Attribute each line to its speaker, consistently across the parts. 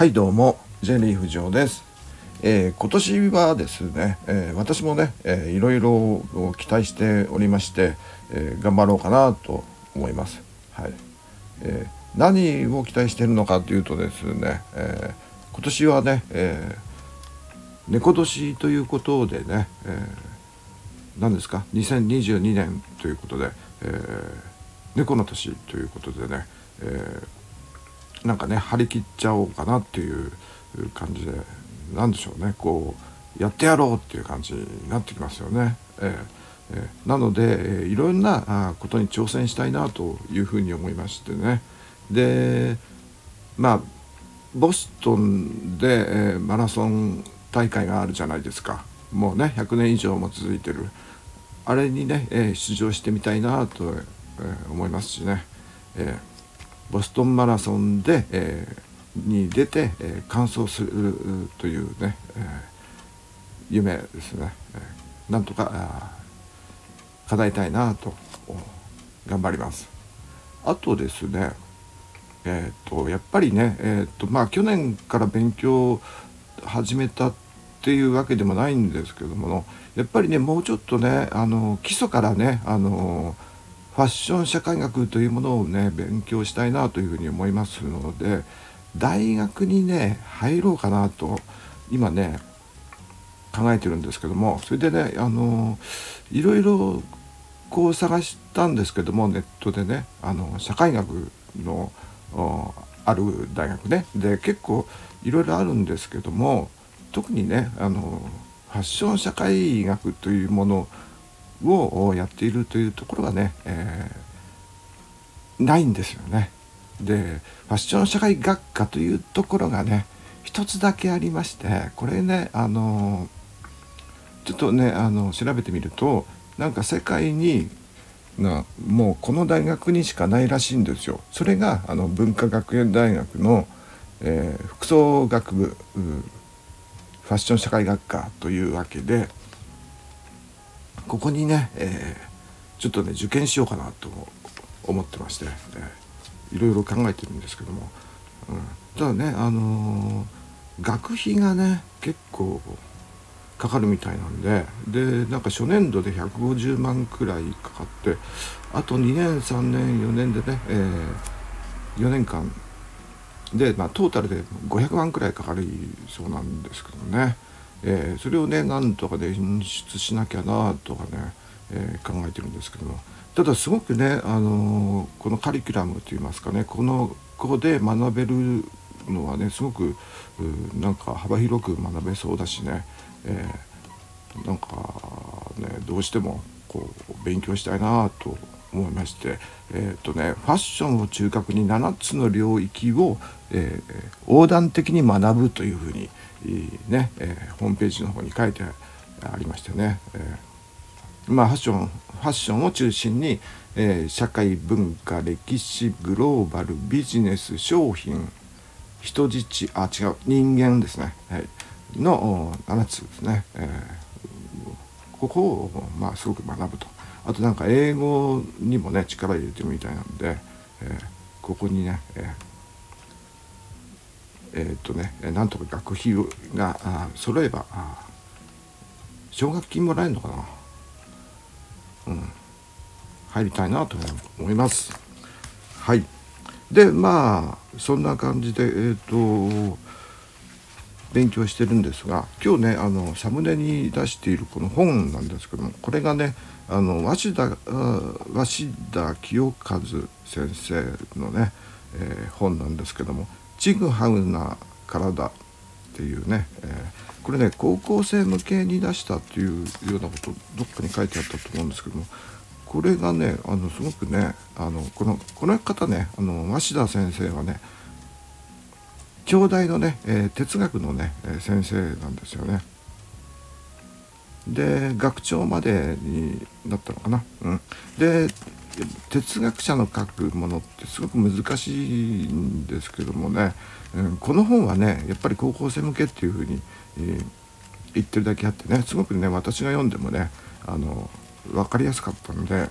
Speaker 1: はいどうもジェリー藤尾です、えー今年はですね、えー私もね、えーいろいろ期待しておりまして、えー頑張ろうかなと思います。はい、えー何を期待してるのかというとですね、えー今年はね、えー猫年ということでね、えー何ですか？2022年ということで、えー猫の年ということでね、えーなんかね張り切っちゃおうかなっていう感じでなんでしょうね。こうやってやろうっていう感じになってきますよね。えーえーなので、えーいろんなことに挑戦したいなというふうに思いましてね。でまあボストンで、えマラソン大会があるじゃないですか。もうね100年以上も続いてる。あれにね、え出場してみたいなと、え思いますしね、えーボストンマラソンで、えーに出て、えー完走するというね、えー夢ですね、えなんとか叶えたいなと頑張ります。あとですねえー、とやっぱりね、えーとまあ、去年から勉強始めたっていうわけでもないんですけどもやっぱりねもうちょっとねあの基礎からねあのファッション社会学というものをね勉強したいなというふうに思いますので大学にね入ろうかなと今ね考えてるんですけどもそれでねあのいろいろこう探したんですけどもネットでねあの社会学のある大学ね。で結構いろいろあるんですけども特にねあのファッション社会学というものをやっているというところがね、えーないんですよね。でファッション社会学科というところがね一つだけありましてこれねあのちょっとねあの調べてみるとなんか世界になもうこの大学にしかないらしいんですよ。それがあの文化学園大学の、えー服装学部ファッション社会学科というわけでここにね、えーちょっとね受験しようかなと思ってまして、えーいろいろ考えてるんですけども、うん、ただねあのー学費がね結構かかるみたいなんででなんか初年度で150万くらいかかってあと2年3年4年でね、え4年間で、まあ、トータルで500万くらいかかるそうなんですけどね、えーそれをねなんとかで演出しなきゃなとかね、えー考えてるんですけども。ただすごくね、あのーこのカリキュラムといいますかねこのここで学べるのはねすごくなんか幅広く学べそうだしね、えーなんかねどうしてもこう勉強したいなと思いましてえっ、とねファッションを中核に7つの領域を、えー横断的に学ぶというふうに、ね、えーホームページの方に書いてありましてね、えーまあファッションファッションを中心に、え社会文化歴史グローバルビジネス商品人質あ違う人間ですね、はい、の7つですね、えーここを、まあ、すごく学ぶと。あとなんか英語にもね力入れてるみたいなんで、えーここにね、えーえーっとねなんとか学費があ揃えば奨学金もらえるのかな。うん。入りたいなと思います。はい。でまあそんな感じでえーっと勉強してるんですが今日ねあのサムネに出しているこの本なんですけどもこれがねあの鷲田鷲田清和先生のね、えー本なんですけども「ちぐはぐな体」っていうね、えーこれね高校生向けに出したっていうようなことどっかに書いてあったと思うんですけどもこれがねあのすごくねあのこのこの方ねあの鷲田先生はね京大のね、え哲学のね、え先生なんですよね。で学長までになったのかな。うん、で哲学者の書くものってすごく難しいんですけどもね、うん、この本はねやっぱり高校生向けっていうふうに、えー言ってるだけあってねすごくね私が読んでもねあの分かりやすかったんで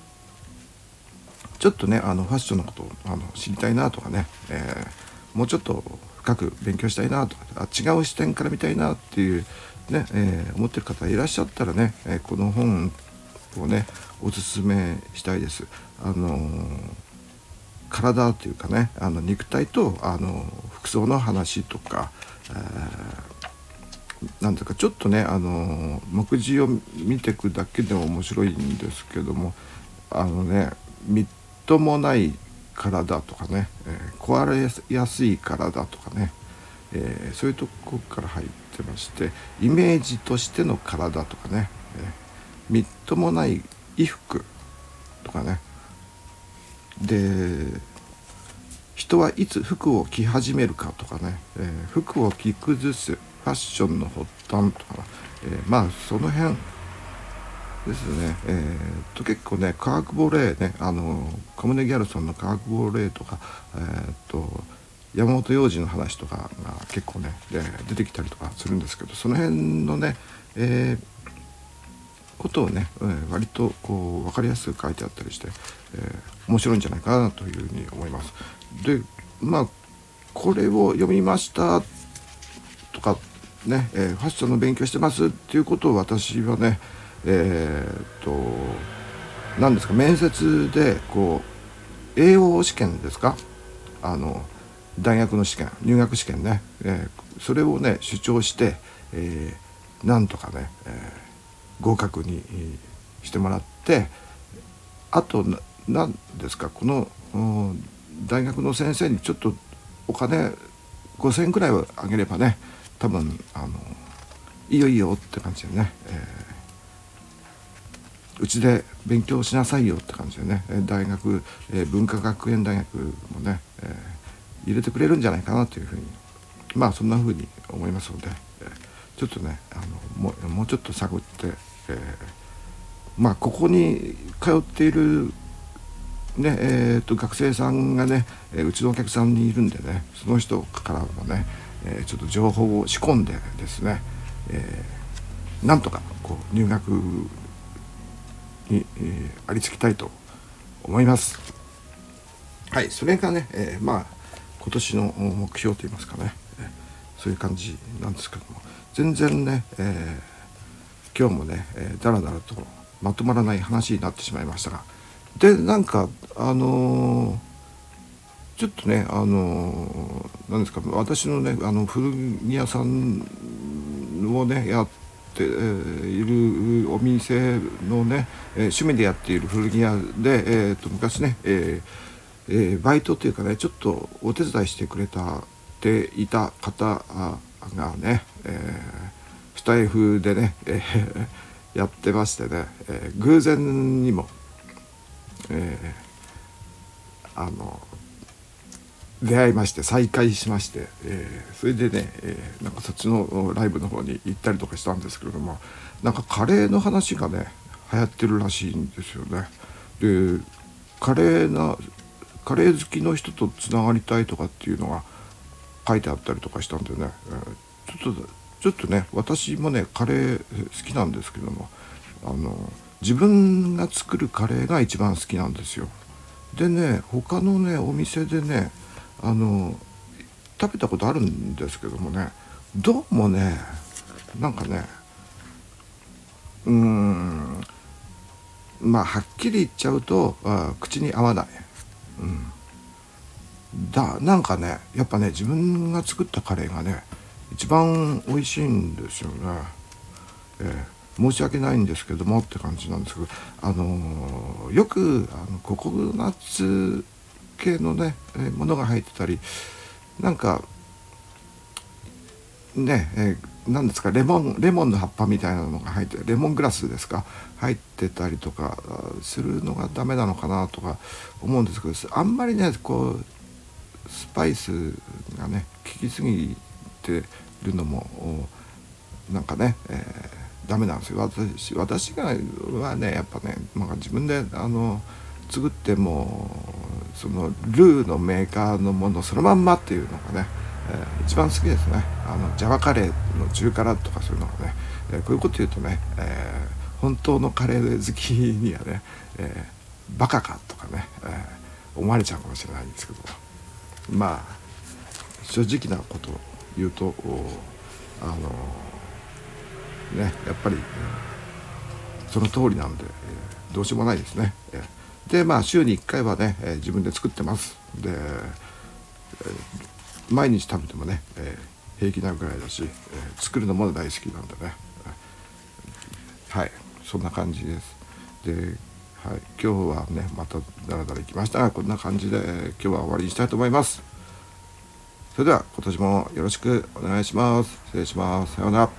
Speaker 1: ちょっとねあのファッションのことをあの知りたいなとかね、えーもうちょっと深く勉強したいなとかあ違う視点から見たいなっていうね、えー、思ってる方いらっしゃったらね、えこの本をねおすすめしたいです。あの体というかねあの肉体とあの服装の話とか、えー、なんていうかちょっとねあの目次を見ていくだけでも面白いんですけどもあのねみっともない体とかね、えー、壊れやすい体とかね、えー、そういうとこから入ってましてイメージとしての体とかね、え、みっともない衣服とかね。で人はいつ服を着始めるかとかね、えー、服を着崩すファッションの発端とか、えー、まあその辺ですよね、えー、と結構ね科学ボレーねあのコムネ・ギャルソンの科学ボレーとか、えー、っと山本洋次の話とかが結構ね出てきたりとかするんですけどその辺のね、えー、ことをね、えー、割とこう分かりやすく書いてあったりして、えー、面白いんじゃないかなというふうに思います。でまあこれを読みましたとかね、えー、ファッションの勉強してますっていうことを私はねえー、っと何ですか？面接でこう栄養試験ですか？あの大学の試験入学試験ね、えー、それをね主張して、えー、なんとかね、えー、合格にしてもらってあと何ですか？この大学の先生にちょっとお金5,000円くらいはあげればね多分あのいいよいいよって感じでね、えーうちで勉強しなさいよって感じでね大学、えー、文化学園大学もね、えー、入れてくれるんじゃないかなというふうにまあそんなふうに思いますので、えー、ちょっとねあのもうもうちょっと探って、えまあここに通っているねえーと、学生さんがね、えうちのお客さんにいるんでねその人からもね、えちょっと情報を仕込んでですね、えなんとかこう入学に、えー、ありつきたいと思います。はいそれがね、えー、まあ今年の目標といいますかね、そういう感じなんですけども。全然ね、えー、今日もね、えー、だらだらとまとまらない話になってしまいましたが。でなんかあのー、ちょっとねあの何ですか私のねあの古着屋さんをねやっているお店のね、え趣味でやっている古着屋で、えー、と昔ね、ええ、バイトというかねちょっとお手伝いしてくれたていた方がね、えー、スタイフでね、えー、やってましてね、えー、偶然にも、えー、あの出会いまして再会しまして、えー、それでね、えー、なんかそっちのライブの方に行ったりとかしたんですけれどもなんかカレーの話がね流行ってるらしいんですよね。でカレーなカレー好きの人とつながりたいとかっていうのが書いてあったりとかしたんでね、えー、ちょっとちょっとね私もねカレー好きなんですけどもあの自分が作るカレーが一番好きなんですよ。でね他のねお店でねあの食べたことあるんですけどもねどうもねなんかねうーんまあはっきり言っちゃうとあ口に合わない、うん、だなんかねやっぱね自分が作ったカレーがね一番美味しいんですよね、えー、申し訳ないんですけどもって感じなんですけどあのー、よくあのココナッツ系のね、えー、ものが入ってたりなんかねえー、なんですかレモンレモンの葉っぱみたいなのが入ってレモングラスですか入ってたりとかするのがダメなのかなとか思うんですけどあんまりねこうスパイスがね効きすぎてるのもなんかね、えー、ダメなんですよ。私私がはねやっぱね、まあ、自分であの作ってもそのルーのメーカーのものそのまんまっていうのがね、えー、一番好きですねあのジャワカレーの中辛とかそういうのがね、えー、こういうこと言うとね、えー、本当のカレー好きにはね、えー、バカかとかね、え、思われちゃうかもしれないんですけどまあ正直なこと言うとあのねやっぱり、その通りなんで、え、どうしようもないですね。えー、でまあ週に1回はね、え、自分で作ってます。で、え、毎日食べてもね、え、平気なぐらいだし、え、作るのも大好きなんでね。はいそんな感じです。ではい、今日はねまただらだら行きましたがこんな感じで、えー、今日は終わりにしたいと思います。それでは今年もよろしくお願いします。失礼します。さようなら。